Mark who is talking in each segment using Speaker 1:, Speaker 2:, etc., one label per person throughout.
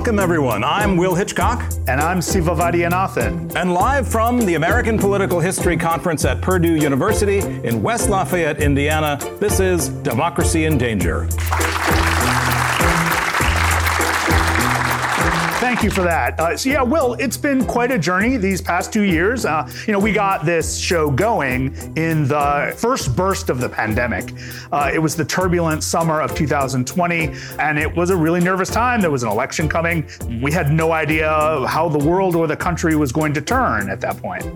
Speaker 1: Welcome, everyone. I'm Will Hitchcock.
Speaker 2: And I'm Siva Vaidhyanathan.
Speaker 1: And live from the American Political History Conference at Purdue University in West Lafayette, Indiana, this is Democracy in Danger.
Speaker 2: Thank you for that. Uh, so yeah, Will, it's been quite a journey these past two years. Uh, you know, we got this show going in the first burst of the pandemic. Uh, it was the turbulent summer of 2020, and it was a really nervous time. There was an election coming. We had no idea how the world or the country was going to turn at that point.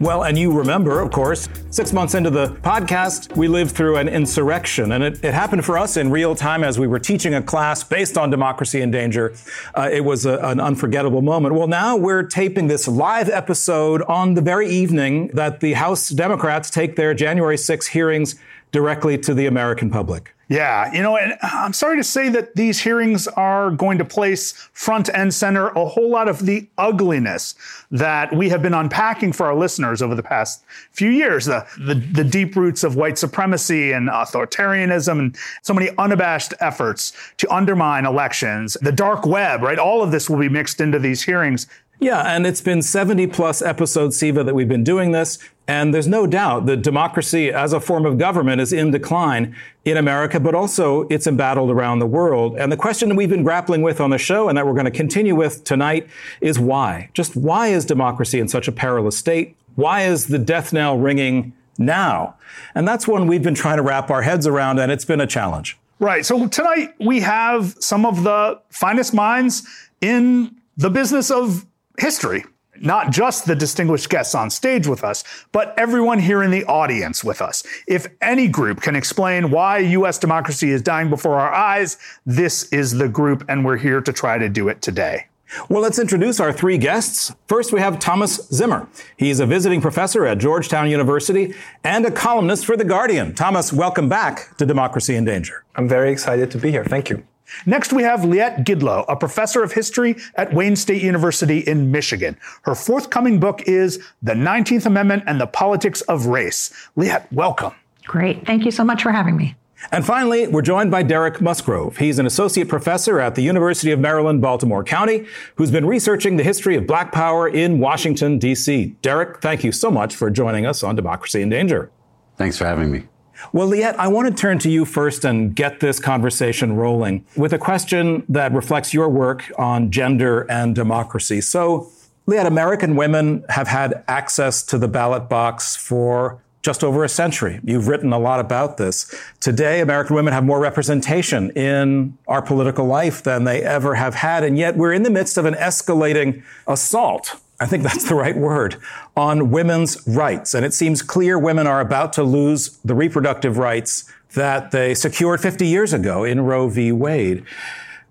Speaker 1: Well, and you remember, of course, six months into the podcast, we lived through an insurrection, and it, it happened for us in real time as we were teaching a class based on democracy in danger. Uh, it was a, an unforgettable moment. Well, now we're taping this live episode on the very evening that the House Democrats take their January 6 hearings directly to the American public.
Speaker 2: Yeah, you know, and I'm sorry to say that these hearings are going to place front and center a whole lot of the ugliness that we have been unpacking for our listeners over the past few years. The, the, the deep roots of white supremacy and authoritarianism and so many unabashed efforts to undermine elections, the dark web, right? All of this will be mixed into these hearings.
Speaker 1: Yeah, and it's been 70 plus episodes, Siva, that we've been doing this. And there's no doubt that democracy as a form of government is in decline in America, but also it's embattled around the world. And the question that we've been grappling with on the show and that we're going to continue with tonight is why? Just why is democracy in such a perilous state? Why is the death knell ringing now? And that's one we've been trying to wrap our heads around, and it's been a challenge.
Speaker 2: Right. So tonight we have some of the finest minds in the business of history. Not just the distinguished guests on stage with us, but everyone here in the audience with us. If any group can explain why US democracy is dying before our eyes, this is the group, and we're here to try to do it today.
Speaker 1: Well, let's introduce our three guests. First, we have Thomas Zimmer. He's a visiting professor at Georgetown University and a columnist for The Guardian. Thomas, welcome back to Democracy in Danger.
Speaker 3: I'm very excited to be here. Thank you.
Speaker 2: Next, we have Liette Gidlow, a professor of history at Wayne State University in Michigan. Her forthcoming book is The 19th Amendment and the Politics of Race. Liette, welcome.
Speaker 4: Great. Thank you so much for having me.
Speaker 1: And finally, we're joined by Derek Musgrove. He's an associate professor at the University of Maryland, Baltimore County, who's been researching the history of black power in Washington, D.C. Derek, thank you so much for joining us on Democracy in Danger.
Speaker 5: Thanks for having me.
Speaker 1: Well, Liette, I want to turn to you first and get this conversation rolling with a question that reflects your work on gender and democracy. So, Liette, American women have had access to the ballot box for just over a century. You've written a lot about this. Today, American women have more representation in our political life than they ever have had, and yet we're in the midst of an escalating assault I think that's the right word, on women's rights. And it seems clear women are about to lose the reproductive rights that they secured 50 years ago in Roe v. Wade.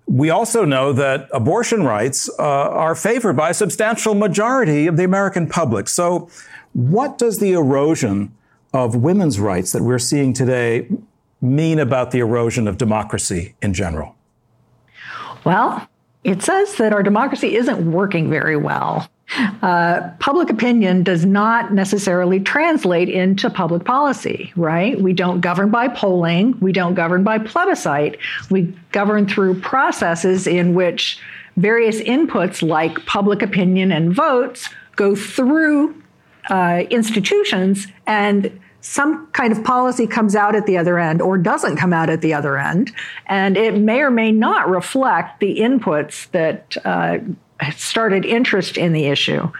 Speaker 1: We also know that abortion rights uh, are favored by a substantial majority of the American public. So, what does the erosion of women's rights that we're seeing today mean about the erosion of democracy in general?
Speaker 4: Well, it says that our democracy isn't working very well. Uh, public opinion does not necessarily translate into public policy, right? We don't govern by polling, we don't govern by plebiscite, we govern through processes in which various inputs like public opinion and votes go through uh, institutions and some kind of policy comes out at the other end or doesn't come out at the other end, and it may or may not reflect the inputs that uh, started interest in the issue.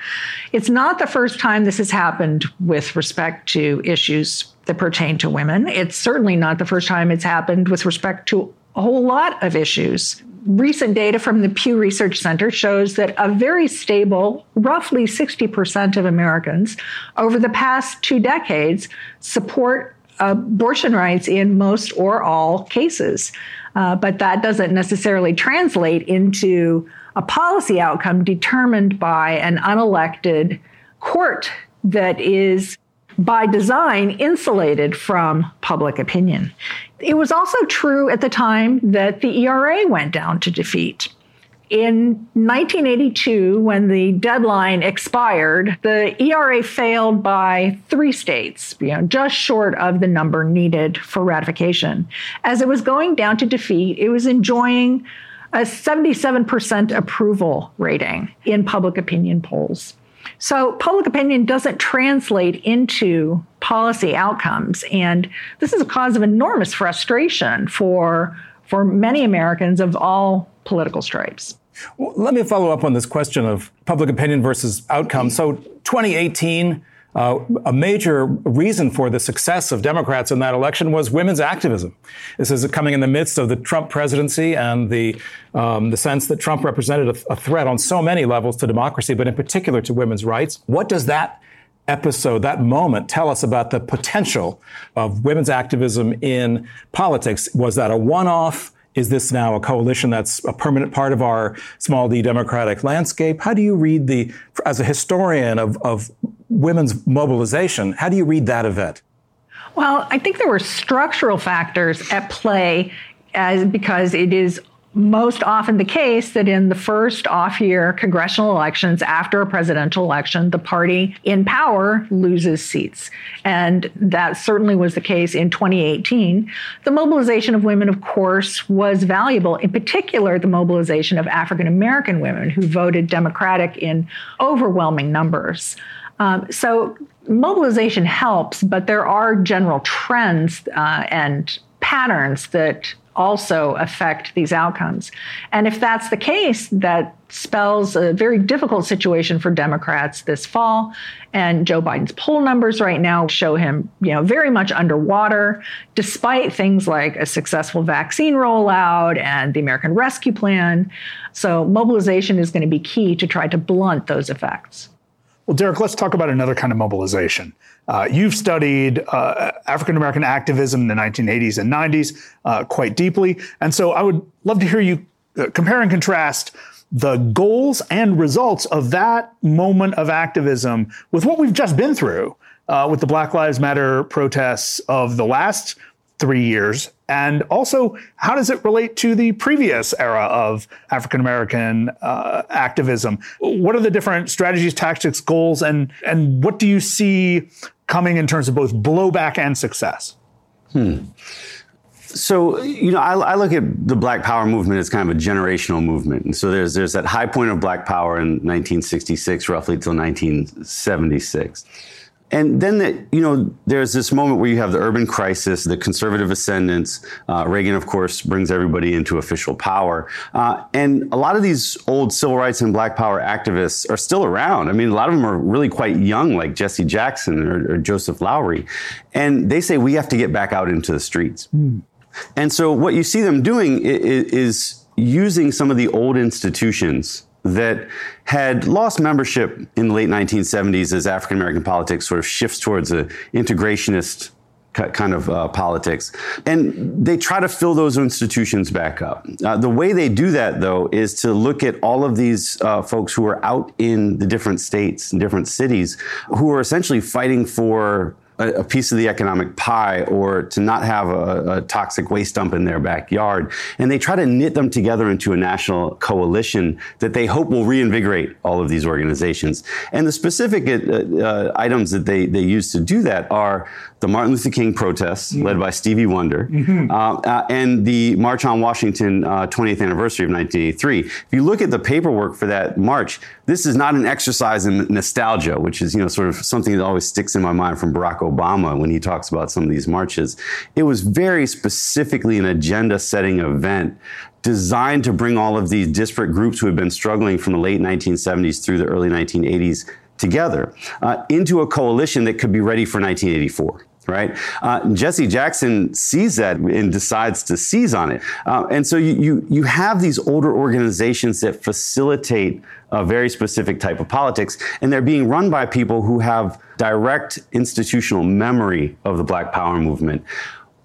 Speaker 4: It's not the first time this has happened with respect to issues that pertain to women. It's certainly not the first time it's happened with respect to a whole lot of issues. Recent data from the Pew Research Center shows that a very stable, roughly 60% of Americans over the past two decades support abortion rights in most or all cases. Uh, but that doesn't necessarily translate into a policy outcome determined by an unelected court that is by design insulated from public opinion. It was also true at the time that the ERA went down to defeat. In 1982, when the deadline expired, the ERA failed by three states, you know, just short of the number needed for ratification. As it was going down to defeat, it was enjoying a 77% approval rating in public opinion polls. So, public opinion doesn't translate into policy outcomes. And this is a cause of enormous frustration for, for many Americans of all political stripes.
Speaker 1: Well, let me follow up on this question of public opinion versus outcome. So, 2018, uh, a major reason for the success of Democrats in that election was women's activism. This is coming in the midst of the Trump presidency and the um, the sense that Trump represented a, a threat on so many levels to democracy, but in particular to women's rights. What does that episode, that moment, tell us about the potential of women's activism in politics? Was that a one-off? Is this now a coalition that's a permanent part of our small d democratic landscape? How do you read the, as a historian of, of women's mobilization, how do you read that event?
Speaker 4: Well, I think there were structural factors at play as because it is most often the case that in the first off year congressional elections after a presidential election, the party in power loses seats. And that certainly was the case in 2018. The mobilization of women, of course, was valuable, in particular, the mobilization of African American women who voted Democratic in overwhelming numbers. Um, so mobilization helps, but there are general trends uh, and patterns that also affect these outcomes. And if that's the case, that spells a very difficult situation for Democrats this fall. And Joe Biden's poll numbers right now show him, you know, very much underwater, despite things like a successful vaccine rollout and the American Rescue Plan. So mobilization is going to be key to try to blunt those effects.
Speaker 2: Well, Derek, let's talk about another kind of mobilization. Uh, you've studied uh, African American activism in the 1980s and 90s uh, quite deeply. And so I would love to hear you uh, compare and contrast the goals and results of that moment of activism with what we've just been through uh, with the Black Lives Matter protests of the last three years? And also, how does it relate to the previous era of African American uh, activism? What are the different strategies, tactics, goals, and and what do you see coming in terms of both blowback and success?
Speaker 5: Hmm. So you know, I, I, look at the Black Power movement as kind of a generational movement, and so there's there's that high point of Black Power in 1966, roughly till 1976 and then the, you know there's this moment where you have the urban crisis, the conservative ascendance. Uh, Reagan, of course, brings everybody into official power, uh, and a lot of these old civil rights and Black Power activists are still around. I mean, a lot of them are really quite young, like Jesse Jackson or, or Joseph Lowry. and they say we have to get back out into the streets. Mm. And so what you see them doing is, is using some of the old institutions that had lost membership in the late 1970s as African American politics sort of shifts towards an integrationist kind of uh, politics. And they try to fill those institutions back up. Uh, the way they do that, though, is to look at all of these uh, folks who are out in the different states and different cities who are essentially fighting for a, a, piece of the economic pie or to not have a, a, toxic waste dump in their backyard. And they try to knit them together into a national coalition that they hope will reinvigorate all of these organizations. And the specific uh, uh, items that they, they use to do that are the Martin Luther King protests mm-hmm. led by Stevie Wonder, mm-hmm. uh, uh, and the March on Washington uh, 20th anniversary of 1983. If you look at the paperwork for that march, this is not an exercise in nostalgia, which is you know sort of something that always sticks in my mind from Barack Obama when he talks about some of these marches. It was very specifically an agenda-setting event designed to bring all of these disparate groups who had been struggling from the late 1970s through the early 1980s together uh, into a coalition that could be ready for 1984 right? Uh, Jesse Jackson sees that and decides to seize on it. Uh, and so you, you, you have these older organizations that facilitate a very specific type of politics, and they're being run by people who have direct institutional memory of the Black Power movement.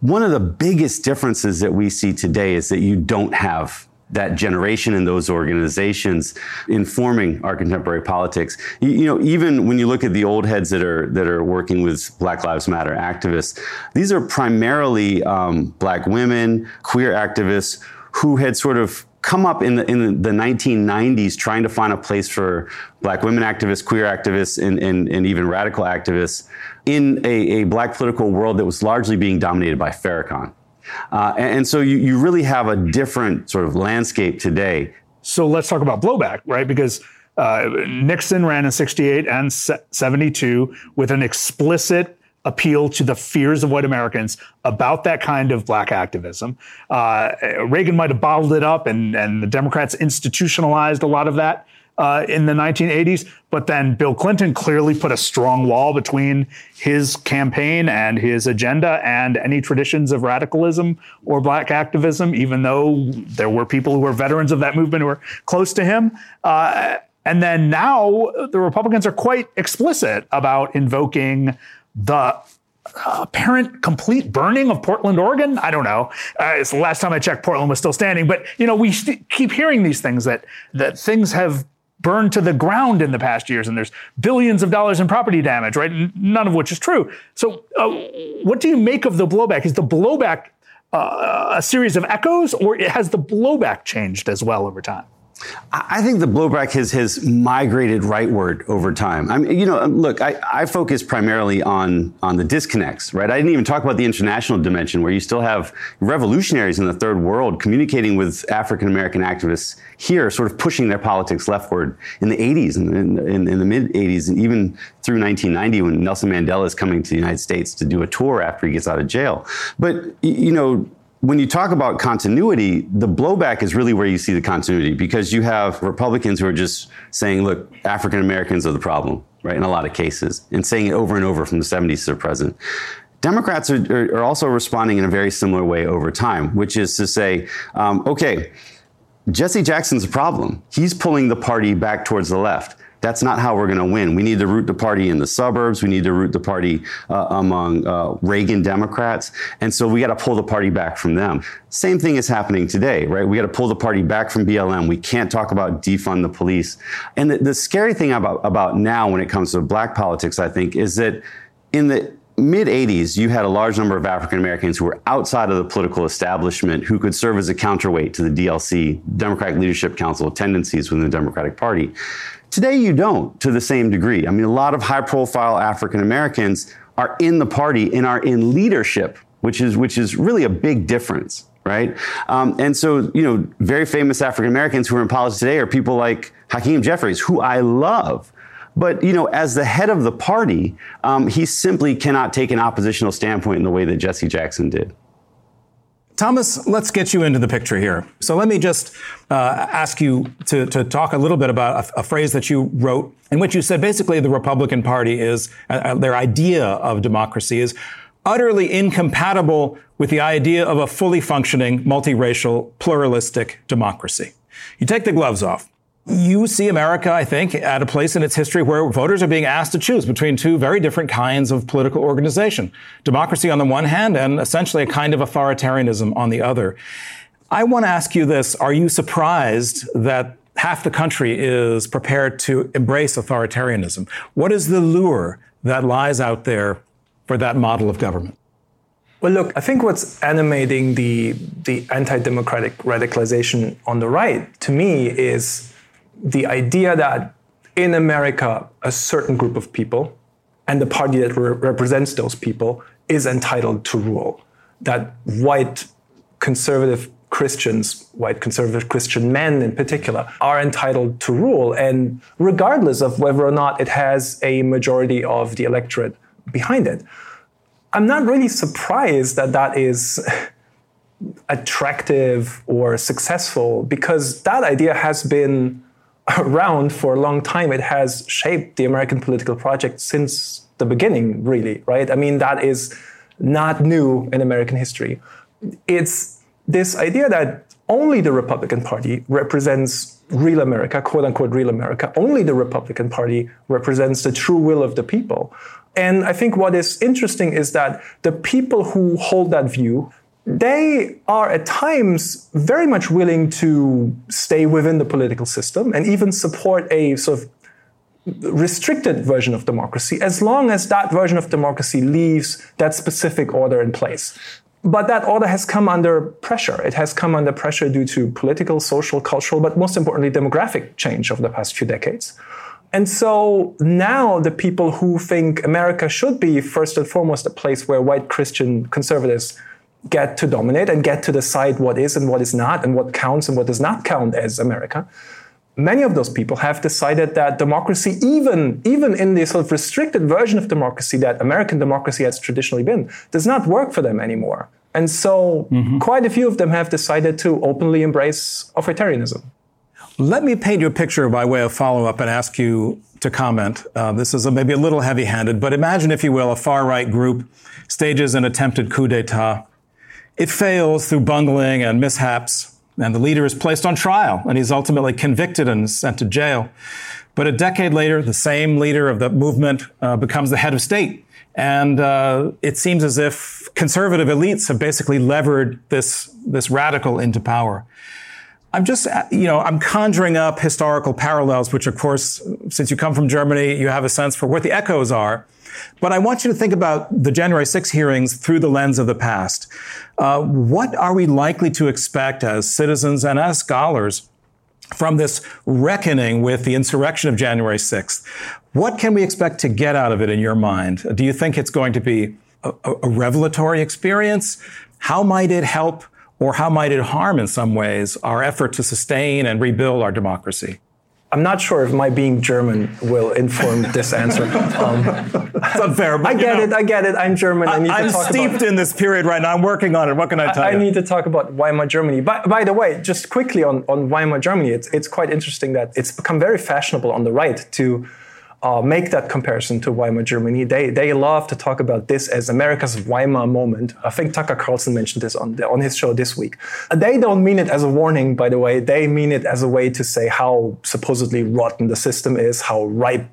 Speaker 5: one of the biggest differences that we see today is that you don't have that generation and those organizations informing our contemporary politics. You, you, know, even when you look at the old heads that are that are working with Black Lives Matter activists, these are primarily um, black women, queer activists who had sort of come up in the, in the 1990s trying to find a place for black women activists, queer activists, and, and, and even radical activists in a, a, black political world that was largely being dominated by Farrakhan. Uh, and, and, so you, you really have a different sort of landscape today.
Speaker 2: So let's talk about blowback, right? Because uh, Nixon ran in 68 and 72 with an explicit appeal to the fears of white Americans about that kind of black activism. Uh, Reagan might have bottled it up, and, and the Democrats institutionalized a lot of that. Uh, in the 1980s, but then Bill Clinton clearly put a strong wall between his campaign and his agenda and any traditions of radicalism or black activism, even though there were people who were veterans of that movement who were close to him. Uh, and then now the Republicans are quite explicit about invoking the apparent complete burning of Portland, Oregon. I don't know. Uh, it's the last time I checked, Portland was still standing. But you know, we st- keep hearing these things that that things have burned to the ground in the past years, and there's billions of dollars in property damage, right? None of which is true. So, uh, what do you make of the blowback? Is the blowback uh, a series of echoes, or has the blowback changed as well over time?
Speaker 5: I think the blowback has, has migrated rightward over time. I mean, you know, um, look, I, I focus primarily on, on the disconnects, right? I didn't even talk about the international dimension where you still have revolutionaries in the third world communicating with African American activists here, sort of pushing their politics leftward in the 80s and in, in, in, the mid 80s, and even through 1990 when Nelson Mandela is coming to the United States to do a tour after he gets out of jail. But, you know, when you talk about continuity, the blowback is really where you see the continuity because you have Republicans who are just saying, look, African Americans are the problem, right, in a lot of cases, and saying it over and over from the 70s to the present. Democrats are, are, also responding in a very similar way over time, which is to say, um, okay, Jesse Jackson's a problem. He's pulling the party back towards the left. That's not how we're going to win. We need to root the party in the suburbs. We need to root the party uh, among uh, Reagan Democrats. And so we got to pull the party back from them. Same thing is happening today, right? We got to pull the party back from BLM. We can't talk about defund the police. And the, the scary thing about, about now when it comes to black politics, I think, is that in the mid 80s, you had a large number of African Americans who were outside of the political establishment who could serve as a counterweight to the DLC, Democratic Leadership Council tendencies within the Democratic Party. Today, you don't to the same degree. I mean, a lot of high profile African Americans are in the party and are in leadership, which is, which is really a big difference. Right. Um, and so, you know, very famous African Americans who are in politics today are people like Hakeem Jeffries, who I love. But you know, as the head of the party, um, he simply cannot take an oppositional standpoint in the way that Jesse Jackson did.
Speaker 1: Thomas, let's get you into the picture here. So let me just uh, ask you to, to, talk a little bit about a, a, phrase that you wrote in which you said basically the Republican Party is, uh, uh, their idea of democracy is utterly incompatible with the idea of a fully functioning, multiracial, pluralistic democracy. You take the gloves off you see America, I think, at a place in its history where voters are being asked to choose between two very different kinds of political organization. Democracy on the one hand and essentially a kind of authoritarianism on the other. I want to ask you this. Are you surprised that half the country is prepared to embrace authoritarianism? What is the lure that lies out there for that model of government?
Speaker 3: Well, look, I think what's animating the, the anti democratic radicalization on the right to me is the idea that in America, a certain group of people and the party that re- represents those people is entitled to rule. That white conservative Christians, white conservative Christian men in particular, are entitled to rule, and regardless of whether or not it has a majority of the electorate behind it. I'm not really surprised that that is attractive or successful because that idea has been around for a long time. It has shaped the American political project since the beginning, really, right? I mean, that is not new in American history. It's this idea that only the Republican Party represents real America, quote unquote real America. Only the Republican Party represents the true will of the people. And I think what is interesting is that the people who hold that view, they are at times very much willing to stay within the political system and even support a sort of restricted version of democracy as long as that version of democracy leaves that specific order in place. But that order has come under pressure. It has come under pressure due to political, social, cultural, but most importantly, demographic change over the past few decades. And so now the people who think America should be first and foremost a place where white Christian conservatives get to dominate and get to decide what is and what is not and what counts and what does not count as America. Many of those people have decided that democracy, even, even in the sort of restricted version of democracy that American democracy has traditionally been, does not work for them anymore. And so mm-hmm. quite a few of them have decided to openly embrace authoritarianism.
Speaker 1: Let me paint you a picture by way of follow up and ask you to comment. Uh, this is a, maybe a little heavy handed, but imagine, if you will, a far right group stages an attempted coup d'etat. It fails through bungling and mishaps, and the leader is placed on trial, and he's ultimately convicted and sent to jail. But a decade later, the same leader of the movement uh, becomes the head of state. And uh, it seems as if conservative elites have basically levered this, this radical into power. I'm just, you know, I'm conjuring up historical parallels, which of course, since you come from Germany, you have a sense for what the echoes are. But I want you to think about the January 6 hearings through the lens of the past. Uh, what are we likely to expect as citizens and as scholars from this reckoning with the insurrection of January 6th? What can we expect to get out of it in your mind? Do you think it's going to be a, a revelatory experience? How might it help or how might it harm in some ways our effort to sustain and rebuild our democracy?
Speaker 3: I'm not sure if my being German will inform this answer. Um,
Speaker 1: it's unfair.
Speaker 3: I get
Speaker 1: know,
Speaker 3: it. I get it. I'm German. I
Speaker 1: need
Speaker 3: I'm
Speaker 1: to talk steeped
Speaker 3: about,
Speaker 1: in this period right now. I'm working on it. What can I tell
Speaker 3: I,
Speaker 1: you?
Speaker 3: I need to talk about Weimar Germany. By, by the way, just quickly on, on Weimar Germany, it's, it's quite interesting that it's become very fashionable on the right to uh, make that comparison to Weimar Germany. They, they love to talk about this as America's Weimar moment. I think Tucker Carlson mentioned this on, the, on his show this week. They don't mean it as a warning, by the way. They mean it as a way to say how supposedly rotten the system is, how ripe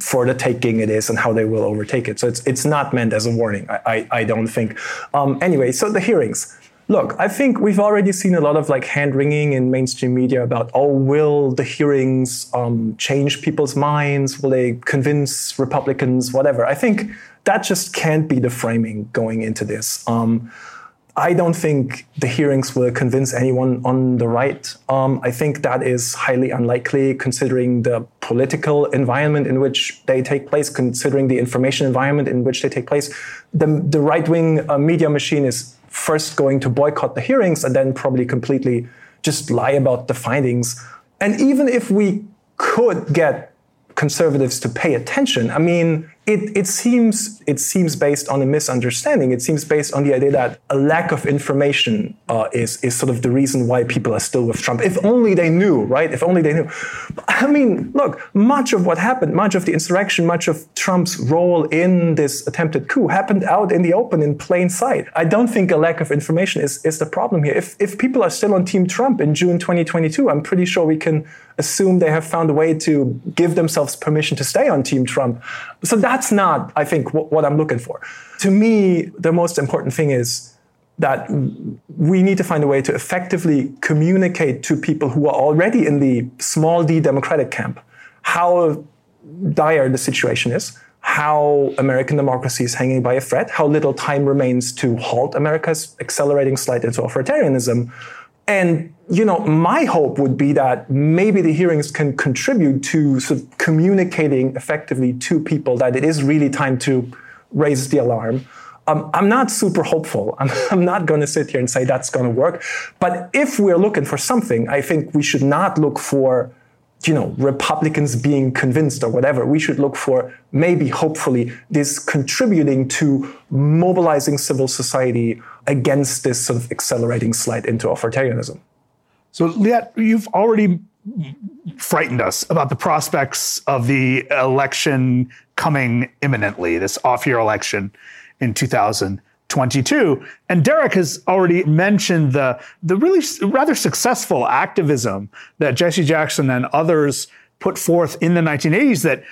Speaker 3: for the taking it is and how they will overtake it. So it's, it's not meant as a warning, I, I, I don't think. Um, anyway, so the hearings. Look, I think we've already seen a lot of like hand wringing in mainstream media about, oh, will the hearings um, change people's minds? Will they convince Republicans? Whatever. I think that just can't be the framing going into this. Um, I don't think the hearings will convince anyone on the right. Um, I think that is highly unlikely considering the political environment in which they take place, considering the information environment in which they take place. The, the right wing uh, media machine is first going to boycott the hearings and then probably completely just lie about the findings. And even if we could get conservatives to pay attention, I mean, it, it seems it seems based on a misunderstanding. It seems based on the idea that a lack of information uh, is is sort of the reason why people are still with Trump. If only they knew, right? If only they knew. I mean, look, much of what happened, much of the insurrection, much of Trump's role in this attempted coup happened out in the open, in plain sight. I don't think a lack of information is is the problem here. If if people are still on Team Trump in June 2022, I'm pretty sure we can assume they have found a way to give themselves permission to stay on Team Trump. So that's not, I think, w- what I'm looking for. To me, the most important thing is that we need to find a way to effectively communicate to people who are already in the small d democratic camp how dire the situation is, how American democracy is hanging by a thread, how little time remains to halt America's accelerating slide into authoritarianism, and you know, my hope would be that maybe the hearings can contribute to sort of communicating effectively to people that it is really time to raise the alarm. Um, I'm not super hopeful. I'm, I'm not going to sit here and say that's going to work. But if we're looking for something, I think we should not look for you know, Republicans being convinced or whatever. We should look for maybe, hopefully, this contributing to mobilizing civil society against this sort of accelerating slide into authoritarianism.
Speaker 2: So, Liette, you've already frightened us about the prospects of the election coming imminently, this off year election in 2000. 22. And Derek has already mentioned the, the really rather successful activism that Jesse Jackson and others put forth in the 1980s that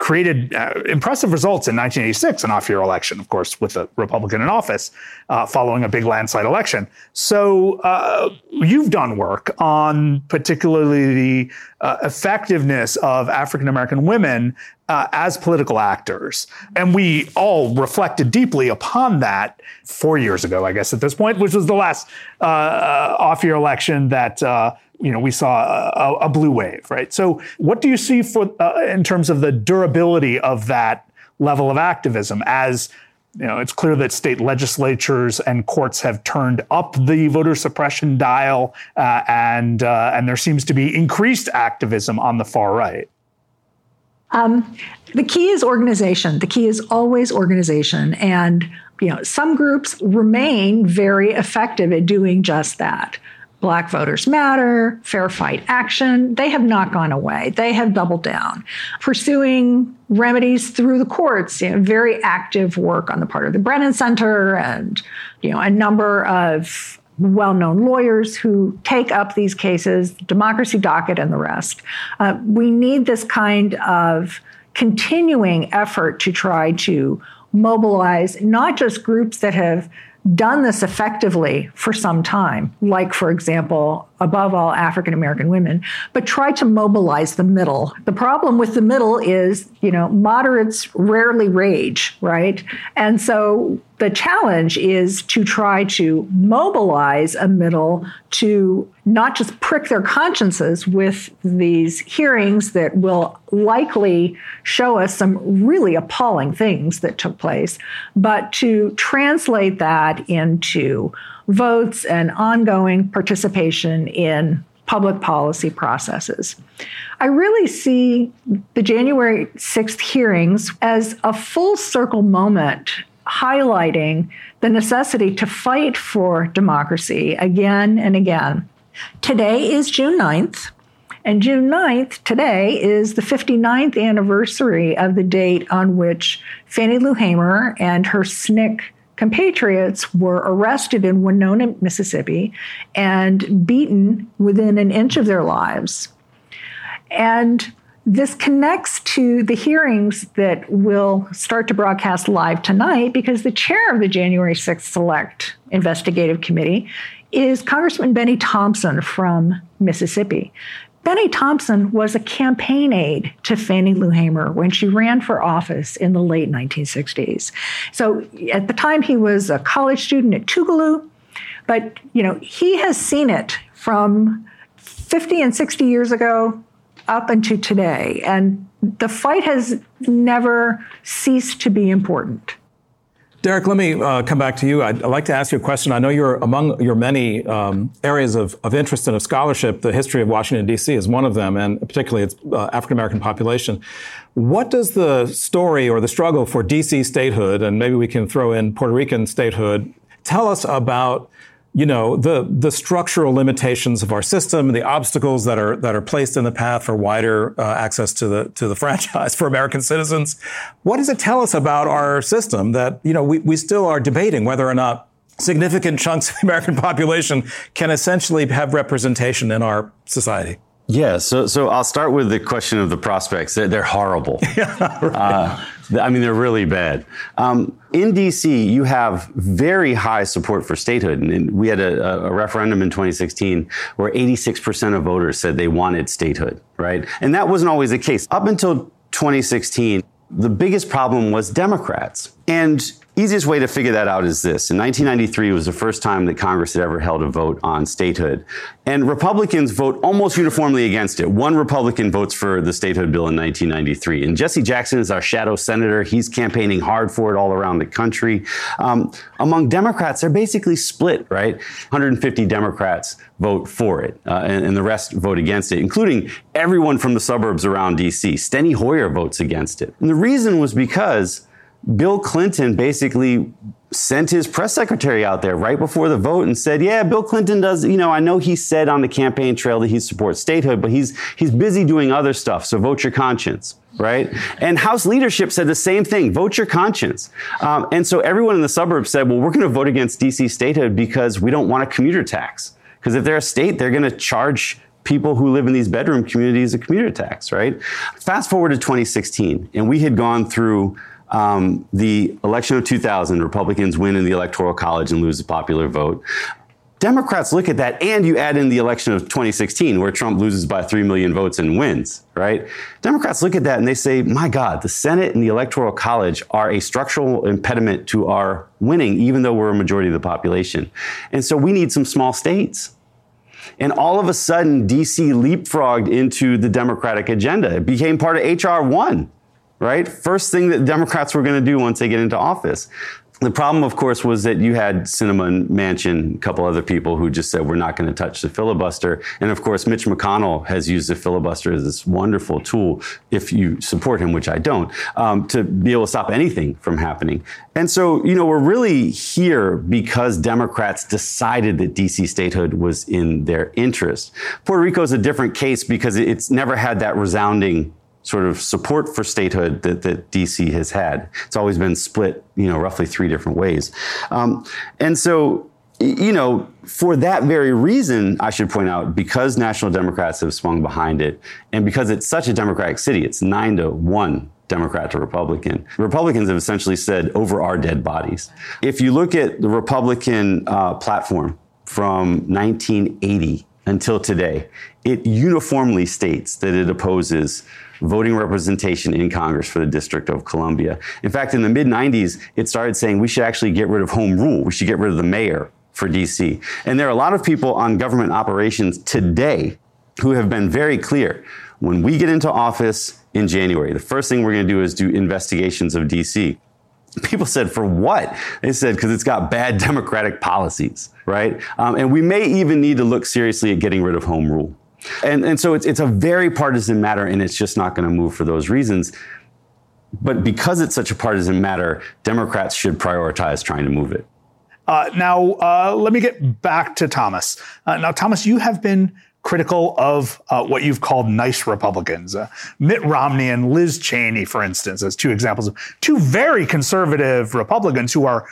Speaker 2: created uh, impressive results in 1986, an off year election, of course, with a Republican in office uh, following a big landslide election. So uh, you've done work on particularly the uh, effectiveness of African American women uh, as political actors. And we all reflected deeply upon that four years ago, I guess, at this point, which was the last uh, off year election that you know, we saw a, a, blue wave, right? So, what do you see for uh, in terms of the durability of that level of activism? As you know, it's clear that state legislatures and courts have turned up the voter suppression dial, uh, and uh, and there seems to be increased activism on the far right.
Speaker 4: Um, the key is organization. The key is always organization, and you know, some groups remain very effective at doing just that. Black Voters Matter, Fair Fight Action, they have not gone away. They have doubled down. Pursuing remedies through the courts, you know, very active work on the part of the Brennan Center and, you know, a number of well-known lawyers who take up these cases, Democracy Docket and the rest. Uh, we need this kind of continuing effort to try to mobilize not just groups that have done this effectively for some time, like, for example, above all, African American women, but try to mobilize the middle. The problem with the middle is, you know, moderates rarely rage, right? And so the challenge is to try to mobilize a middle to not just prick their consciences with these hearings that will likely show us some really appalling things that took place, but to translate that into votes and ongoing participation in public policy processes. I really see the January 6th hearings as a full circle moment highlighting the necessity to fight for democracy again and again. Today is June 9th. And June 9th, today, is the 59th anniversary of the date on which Fannie Lou Hamer and her SNCC compatriots were arrested in Winona, Mississippi, and beaten within an inch of their lives. And this connects to the hearings that will start to broadcast live tonight because the chair of the January 6th Select Investigative Committee is Congressman Benny Thompson from Mississippi. Benny Thompson was a campaign aide to Fannie Lou Hamer when she ran for office in the late 1960s. So at the time, he was a college student at Tougaloo, but you know he has seen it from 50 and 60 years ago up until today, and the fight has never ceased to be important.
Speaker 1: Derek, let me uh, come back to you. I'd, I'd, like to ask you a question. I know you're among your many um, areas of, of, interest and of scholarship. The history of Washington, D.C. is one of them, and particularly its uh, African American population. What does the story or the struggle for D.C. statehood, and maybe we can throw in Puerto Rican statehood, tell us about you know the the structural limitations of our system, the obstacles that are that are placed in the path for wider uh, access to the to the franchise for American citizens. What does it tell us about our system that you know we, we still are debating whether or not significant chunks of the American population can essentially have representation in our society?
Speaker 5: Yeah, so so I'll start with the question of the prospects. They're, they're horrible. yeah, right. uh, I mean, they're really bad. Um, in DC, you have very high support for statehood. And we had a, a, referendum in 2016 where 86% of voters said they wanted statehood, right? And that wasn't always the case. Up until 2016, the biggest problem was Democrats. And Easiest way to figure that out is this. In 1993 was the first time that Congress had ever held a vote on statehood. And Republicans vote almost uniformly against it. One Republican votes for the statehood bill in 1993. And Jesse Jackson is our shadow senator. He's campaigning hard for it all around the country. Um, among Democrats, they're basically split, right? 150 Democrats vote for it, uh, and, and, the rest vote against it, including everyone from the suburbs around D.C. Steny Hoyer votes against it. And the reason was because Bill Clinton basically sent his press secretary out there right before the vote and said, "Yeah, Bill Clinton does. You know, I know he said on the campaign trail that he supports statehood, but he's he's busy doing other stuff. So vote your conscience." Right? And House leadership said the same thing vote your conscience. Um, and so everyone in the suburbs said, well, we're going to vote against DC statehood because we don't want a commuter tax. Because if they're a state, they're going to charge people who live in these bedroom communities a commuter tax, right? Fast forward to 2016, and we had gone through um, the election of 2000, Republicans win in the Electoral College and lose the popular vote. Democrats look at that and you add in the election of 2016 where Trump loses by 3 million votes and wins, right? Democrats look at that and they say, my God, the Senate and the Electoral College are a structural impediment to our winning, even though we're a majority of the population. And so we need some small states. And all of a sudden, DC leapfrogged into the Democratic agenda. It became part of H.R. 1 right? First thing that Democrats were going to do once they get into office. The problem, of course, was that you had and Manchin, a couple other people who just said, we're not going to touch the filibuster. And of course, Mitch McConnell has used the filibuster as this wonderful tool, if you support him, which I don't, um, to be able to stop anything from happening. And so, you know, we're really here because Democrats decided that DC statehood was in their interest. Puerto Rico is a different case because it's never had that resounding sort of support for statehood that, that DC has had. It's always been split, you know, roughly three different ways. Um, and so, you know, for that very reason, I should point out, because National Democrats have swung behind it, and because it's such a Democratic city, it's nine to one Democrat to Republican. Republicans have essentially said over our dead bodies. If you look at the Republican uh, platform from 1980 until today, it uniformly states that it opposes voting representation in Congress for the District of Columbia. In fact, in the mid 90s, it started saying we should actually get rid of home rule. We should get rid of the mayor for DC. And there are a lot of people on government operations today who have been very clear. When we get into office in January, the first thing we're going to do is do investigations of DC. People said, for what? They said, because it's got bad democratic policies, right? Um, and we may even need to look seriously at getting rid of home rule. And, and so it's, it's a very partisan matter, and it's just not going to move for those reasons. But because it's such a partisan matter, Democrats should prioritize trying to move it.
Speaker 2: Uh, now, uh, let me get back to Thomas. Uh, now, Thomas, you have been critical of uh, what you've called nice Republicans. Uh, Mitt Romney and Liz Cheney, for instance, as two examples of two very conservative Republicans who are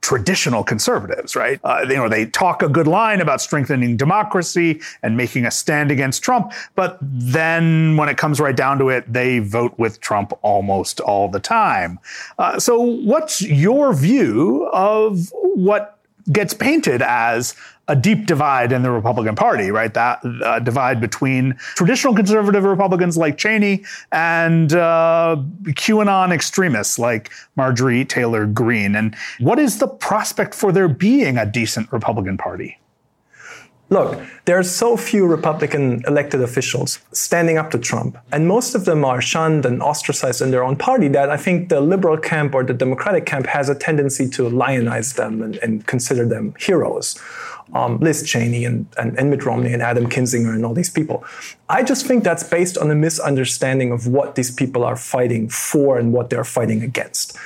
Speaker 2: traditional conservatives, right? Uh, you know, they talk a good line about strengthening democracy and making a stand against Trump, but then when it comes right down to it, they vote with Trump almost all the time. Uh, so, what's your view of what gets painted as a deep divide in the Republican Party, right? That uh, divide between traditional conservative Republicans like Cheney and uh, QAnon extremists like Marjorie Taylor Greene. And what is the prospect for there being a decent Republican Party?
Speaker 3: Look, there are so few Republican elected officials standing up to Trump, and most of them are shunned and ostracized in their own party that I think the liberal camp or the Democratic camp has a tendency to lionize them and, and consider them heroes um, Liz Cheney and, and, and Mitt Romney and Adam Kinzinger and all these people. I just think that's based on a misunderstanding of what these people are fighting for and what they're fighting against.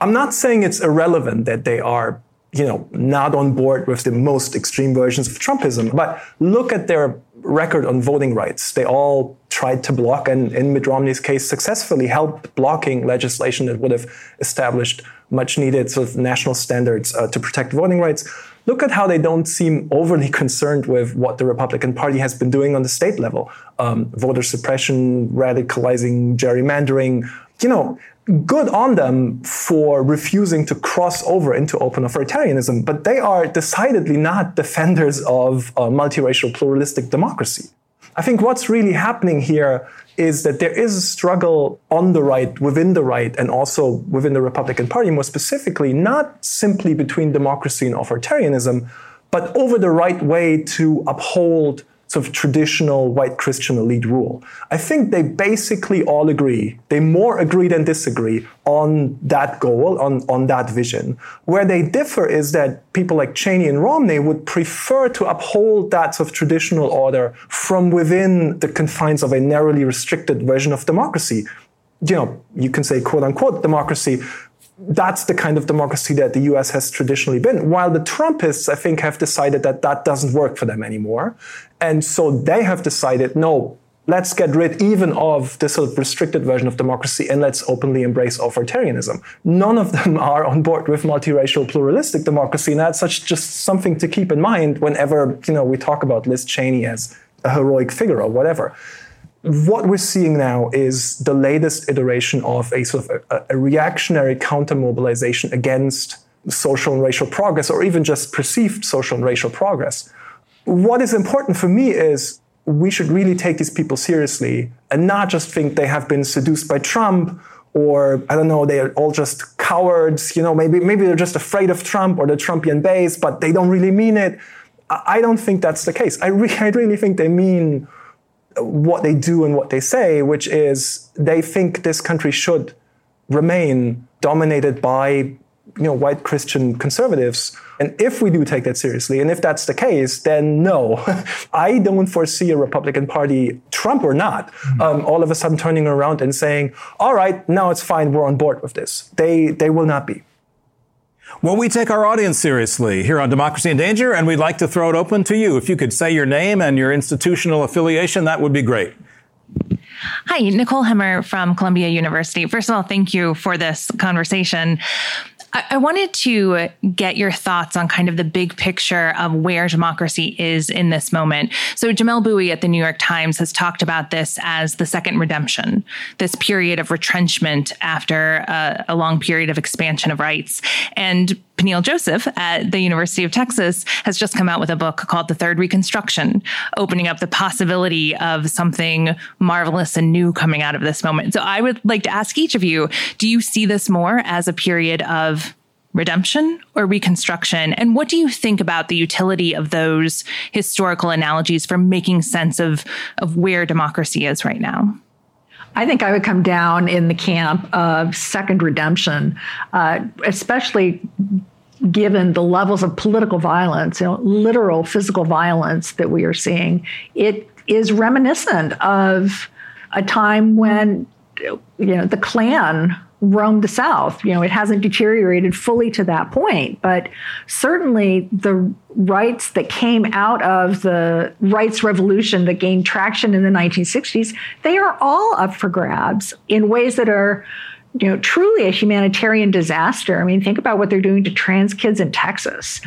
Speaker 3: I'm not saying it's irrelevant that they are you know, not on board with the most extreme versions of Trumpism. But look at their record on voting rights. They all tried to block, and in Mitt Romney's case, successfully helped blocking legislation that would have established much needed sort of national standards uh, to protect voting rights look at how they don't seem overly concerned with what the Republican Party has been doing on the state level um, voter suppression, radicalizing, gerrymandering. You know, good on them for refusing to cross over into open authoritarianism, but they are decidedly not defenders of a multiracial pluralistic democracy. I think what's really happening here is that there is a struggle on the right, within the right, and also within the Republican Party, more specifically, not simply between democracy and authoritarianism, but over the right way to uphold sort of traditional white Christian elite rule. I think they basically all agree. They more agree than disagree on that goal, on, on that vision. Where they differ is that people like Cheney and Romney would prefer to uphold that sort of traditional order from within the confines of a narrowly restricted version of democracy. You know, you can say quote unquote democracy, that's the kind of democracy that the US has traditionally been. While the Trumpists, I think, have decided that that doesn't work for them anymore. And so they have decided, no, let's get rid even of this sort of restricted version of democracy and let's openly embrace authoritarianism. None of them are on board with multiracial pluralistic democracy, and that's such just something to keep in mind whenever you know we talk about Liz Cheney as a heroic figure or whatever. What we're seeing now is the latest iteration of a sort of a, a reactionary counter mobilization against social and racial progress, or even just perceived social and racial progress. What is important for me is we should really take these people seriously and not just think they have been seduced by Trump or I don't know, they are all just cowards. You know, maybe maybe they're just afraid of Trump or the Trumpian base, but they don't really mean it. I don't think that's the case. I, re- I really think they mean what they do and what they say, which is they think this country should remain dominated by you know, white Christian conservatives. And if we do take that seriously, and if that's the case, then no, I don't foresee a Republican Party, Trump or not, um, all of a sudden turning around and saying, all right, now it's fine, we're on board with this. They, they will not be.
Speaker 1: Well, we take our audience seriously here on Democracy in Danger, and we'd like to throw it open to you. If you could say your name and your institutional affiliation, that would be great.
Speaker 6: Hi, Nicole Hemmer from Columbia University. First of all, thank you for this conversation. I, I wanted to get your thoughts on kind of the big picture of where democracy is in this moment. So, Jamelle Bouie at the New York Times has talked about this as the second redemption, this period of retrenchment after a, a long period of expansion of rights. And Peniel Joseph at the University of Texas has just come out with a book called The Third Reconstruction, opening up the possibility of something marvelous and new coming out of this moment. So I would like to ask each of you do you see this more as a period of redemption or reconstruction? And what do you think about the utility of those historical analogies for making sense of, of where democracy is right now?
Speaker 4: I think I would come down in the camp of second redemption, uh, especially given the levels of political violence, you know, literal physical violence that we are seeing. It is reminiscent of a time when you know the Klan roamed the South. You know, it hasn't deteriorated fully to that point, but certainly the rights that came out of the rights revolution that gained traction in the 1960s, they are all up for grabs in ways that are you know, truly a humanitarian disaster. I mean, think about what they're doing to trans kids in Texas.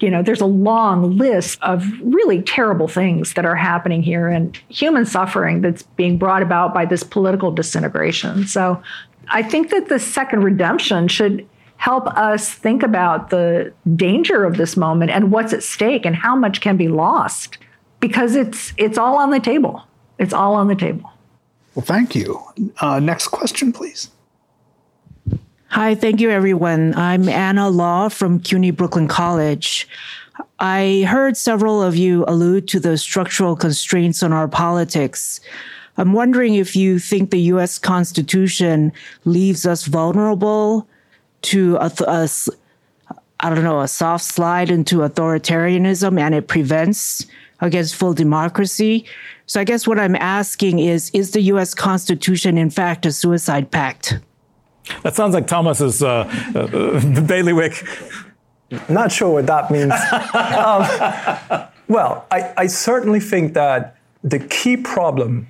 Speaker 4: You know, there's a long list of really terrible things that are happening here and human suffering that's being brought about by this political disintegration. So I think that the second redemption should help us think about the danger of this moment and what's at stake and how much can be lost because it's it's all on the table. It's all on the table.
Speaker 2: Well, thank you. Uh, next question, please.
Speaker 7: Hi, thank you, everyone. I'm Anna Law from CUNY Brooklyn College. I heard several of you allude to the structural constraints on our politics. I'm wondering if you think the US Constitution leaves us vulnerable to a, a I don't know, a soft slide into authoritarianism and it prevents against full democracy. So I guess what I'm asking is, is the US Constitution in fact a suicide pact?
Speaker 1: That sounds like Thomas's uh, uh, bailiwick.
Speaker 3: Not sure what that means. um, well, I, I certainly think that the key problem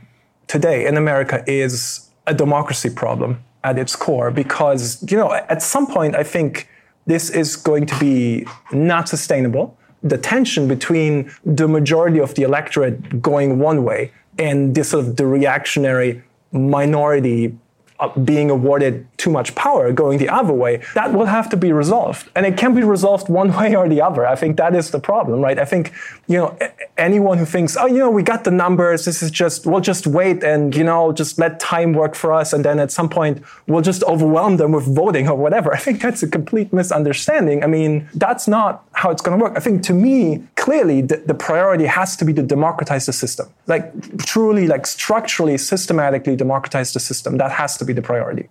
Speaker 3: today in America is a democracy problem at its core because, you know, at some point, I think this is going to be not sustainable. The tension between the majority of the electorate going one way and this sort of the reactionary minority Uh, being awarded too much power going the other way, that will have to be resolved. And it can be resolved one way or the other. I think that is the problem, right? I think, you know, anyone who thinks, oh, you know, we got the numbers, this is just, we'll just wait and, you know, just let time work for us. And then at some point, we'll just overwhelm them with voting or whatever. I think that's a complete misunderstanding. I mean, that's not how it's going to work. I think to me, clearly, the, the priority has to be to democratize the system. Like, truly, like, structurally, systematically democratize the system. That has to be the priority.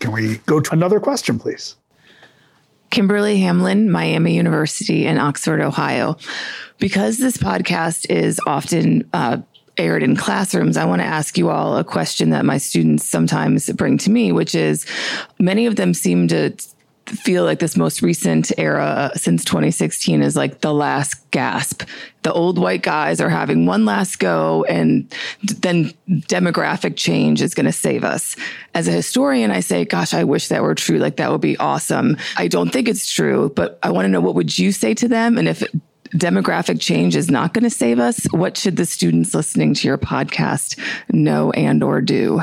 Speaker 2: Can we go to another question, please?
Speaker 8: Kimberly Hamlin, Miami University in Oxford, Ohio. Because this podcast is often uh, aired in classrooms, I want to ask you all a question that my students sometimes bring to me, which is many of them seem to feel like this most recent era uh, since 2016 is like the last gasp. The old white guys are having one last go, and then demographic change is going to save us. As a historian, I say, gosh, I wish that were true. Like that would be awesome. I don't think it's true, but I want to know what would you say to them? And if demographic change is not going to save us, what should the students listening to your podcast know and or do?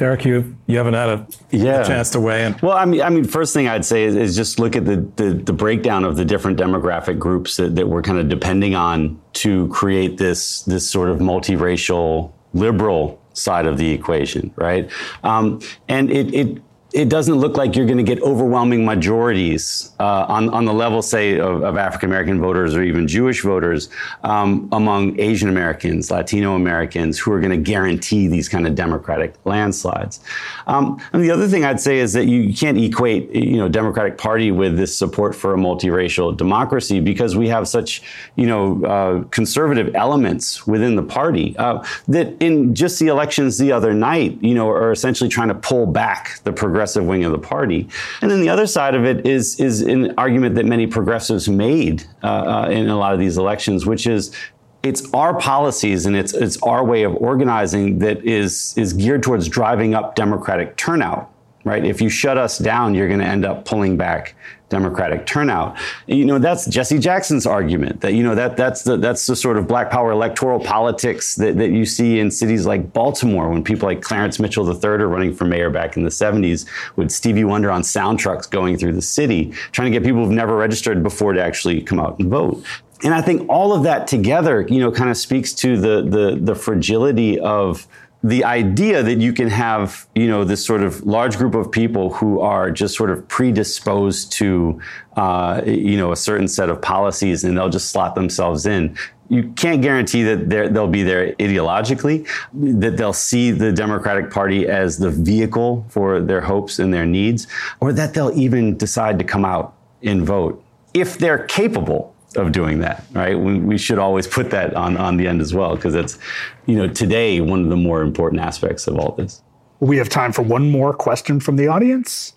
Speaker 1: Derek, you you haven't had a, yeah. a chance to weigh in.
Speaker 5: Well, I mean, I mean, first thing I'd say is, is just look at the, the, the breakdown of the different demographic groups that, that we're kind of depending on to create this this sort of multiracial liberal side of the equation, right? Um, and it, it it doesn't look like you're going to get overwhelming majorities uh, on, on the level, say, of, of African American voters or even Jewish voters um, among Asian Americans, Latino Americans, who are going to guarantee these kind of Democratic landslides. Um, and the other thing I'd say is that you can't equate, you know, Democratic Party with this support for a multiracial democracy because we have such, you know, uh, conservative elements within the party uh, that in just the elections the other night, you know, are essentially trying to pull back the progressive progressive wing of the party. And then the other side of it is is an argument that many progressives made uh, uh, in a lot of these elections, which is it's our policies and it's it's our way of organizing that is is geared towards driving up democratic turnout right if you shut us down you're going to end up pulling back Democratic turnout. You know, that's Jesse Jackson's argument that, you know, that that's the, that's the sort of black power electoral politics that, that you see in cities like Baltimore when people like Clarence Mitchell III are running for mayor back in the 70s with Stevie Wonder on sound trucks going through the city, trying to get people who've never registered before to actually come out and vote. And I think all of that together, you know, kind of speaks to the the the fragility of the idea that you can have, you know, this sort of large group of people who are just sort of predisposed to, uh, you know, a certain set of policies and they'll just slot themselves in. You can't guarantee that they'll be there ideologically, that they'll see the Democratic Party as the vehicle for their hopes and their needs, or that they'll even decide to come out and vote if they're capable of doing that, right? We, we, should always put that on, on the end as well, because that's, you know, today one of the more important aspects of all this.
Speaker 2: We have time for one more question from the audience.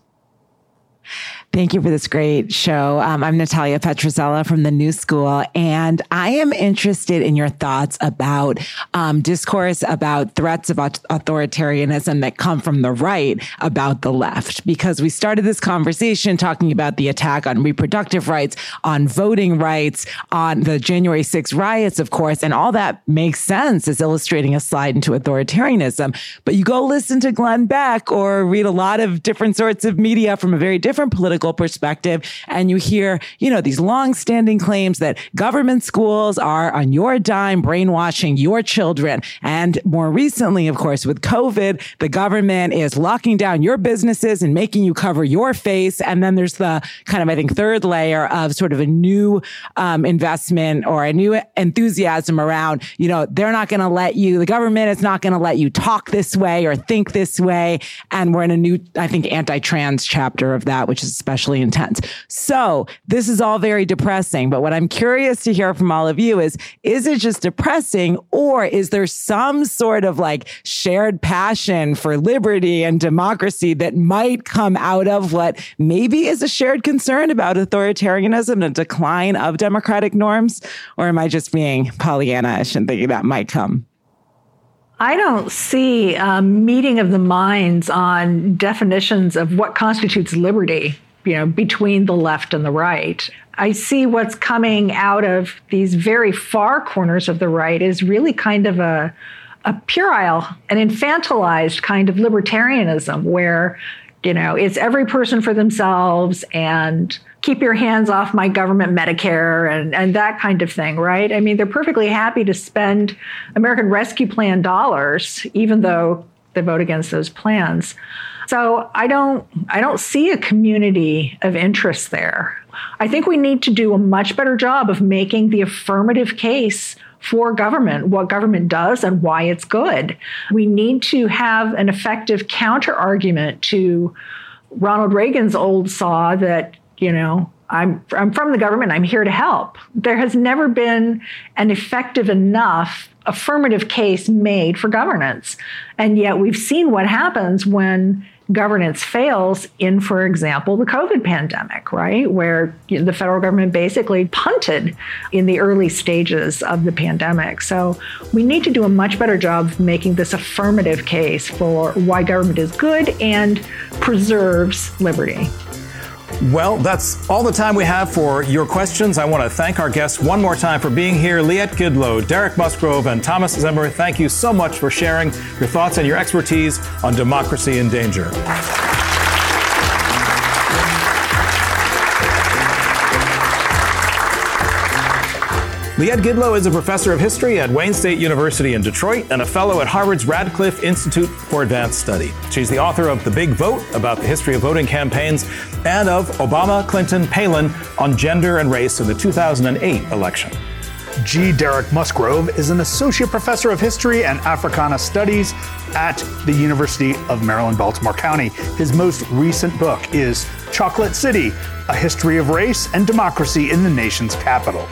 Speaker 9: Thank you for this great show. Um, I'm Natalia Petrozella from the New School, and I am interested in your thoughts about um, discourse about threats about authoritarianism that come from the right about the left. Because we started this conversation talking about the attack on reproductive rights, on voting rights, on the January 6 riots, of course, and all that makes sense as illustrating a slide into authoritarianism. But you go listen to Glenn Beck or read a lot of different sorts of media from a very different political political perspective. And you hear, you know, these long-standing claims that government schools are on your dime brainwashing your children. And more recently, of course, with COVID, the government is locking down your businesses and making you cover your face. And then there's the kind of, I think, third layer of sort of a new um, investment or a new enthusiasm around, you know, they're not going to let you, the government is not going to let you talk this way or think this way. And we're in a new, I think, anti-trans chapter of that, which is especially intense. So this is all very depressing. But what I'm curious to hear from all of you is, is it just depressing or is there some sort of like shared passion for liberty and democracy that might come out of what maybe is a shared concern about authoritarianism and decline of democratic norms? Or am I just being Pollyanna-ish and thinking that might come?
Speaker 4: I don't see a meeting of the minds on definitions of what constitutes liberty you know, between the left and the right. I see what's coming out of these very far corners of the right is really kind of a, a puerile, an infantilized kind of libertarianism where, you know, it's every person for themselves and keep your hands off my government Medicare and, and that kind of thing, right? I mean, they're perfectly happy to spend American Rescue Plan dollars, even though they vote against those plans. So I don't I don't see a community of interest there. I think we need to do a much better job of making the affirmative case for government, what government does and why it's good. We need to have an effective counter argument to Ronald Reagan's old saw that, you know, I'm, I'm from the government, I'm here to help. There has never been an effective enough affirmative case made for governance. And yet we've seen what happens when governance fails in, for example, the COVID pandemic, right? Where the federal government basically punted in the early stages of the pandemic. So we need to do a much better job of making this affirmative case for why government is good and preserves liberty.
Speaker 1: Well, that's all the time we have for your questions. I want to thank our guests one more time for being here. Liette Gidlow, Derek Musgrove, and Thomas Zimmer, thank you so much for sharing your thoughts and your expertise on democracy in danger. Liette Gidlow is a professor of history at Wayne State University in Detroit and a fellow at Harvard's Radcliffe Institute for Advanced Study. She's the author of The Big Vote about the history of voting campaigns and of Obama, Clinton, Palin on gender and race in the 2008 election.
Speaker 2: G. Derek Musgrove is an associate professor of history and Africana studies at the University of Maryland, Baltimore County. His most recent book is Chocolate City A History of Race and Democracy in the Nation's Capital.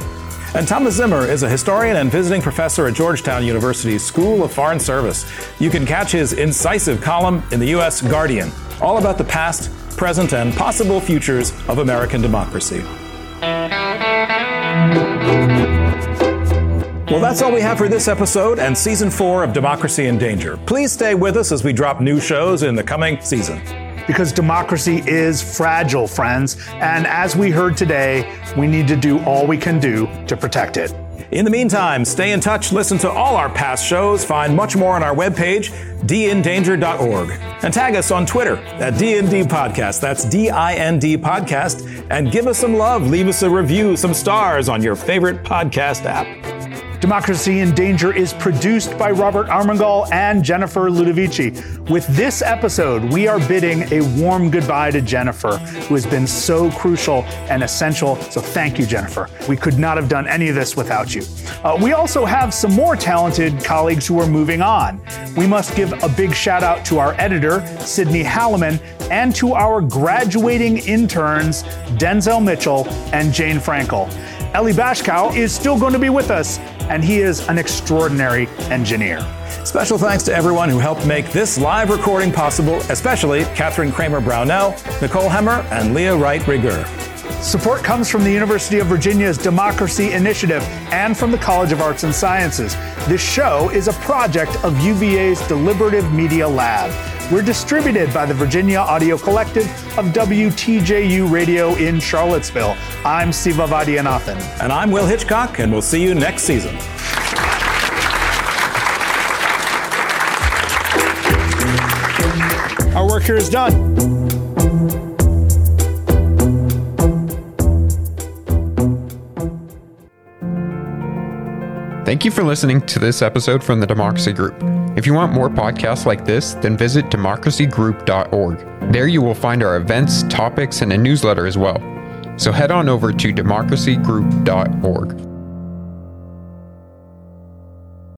Speaker 1: And Thomas Zimmer is a historian and visiting professor at Georgetown University's School of Foreign Service. You can catch his incisive column in the U.S. Guardian, all about the past, present, and possible futures of American democracy. Well, that's all we have for this episode and season four of Democracy in Danger. Please stay with us as we drop new shows in the coming season
Speaker 2: because democracy is fragile, friends. And as we heard today, we need to do all we can do to protect it.
Speaker 1: In the meantime, stay in touch, listen to all our past shows, find much more on our webpage, dindanger.org, and tag us on Twitter at DND Podcast. That's D I N D Podcast. And give us some love, leave us a review, some stars on your favorite podcast app.
Speaker 2: Democracy in Danger is produced by Robert Armengol and Jennifer Ludovici. With this episode, we are bidding a warm goodbye to Jennifer, who has been so crucial and essential. So thank you, Jennifer. We could not have done any of this without you. Uh, we also have some more talented colleagues who are moving on. We must give a big shout out to our editor, Sydney Halliman, and to our graduating interns, Denzel Mitchell and Jane Frankel. Ellie Bashkow is still going to be with us, and he is an extraordinary engineer.
Speaker 1: Special thanks to everyone who helped make this live recording possible, especially Kathryn Cramer Brownell, Nicole Hemmer, and Leah Wright Rigueur.
Speaker 2: Support comes from the University of Virginia's Democracy Initiative and from the College of Arts and Sciences. This show is a project of UVA's Deliberative Media Lab. We're distributed by the Virginia Audio Collective of WTJU Radio in Charlottesville. I'm Siva Vaidhyanathan.
Speaker 1: And I'm Will Hitchcock, and we'll see you next season.
Speaker 2: Our work here is done.
Speaker 10: Thank you for listening to this episode from the Democracy Group. If you want more podcasts like this, then visit democracygroup.org. There you will find our events, topics, and a newsletter as well. So head on over to democracygroup.org.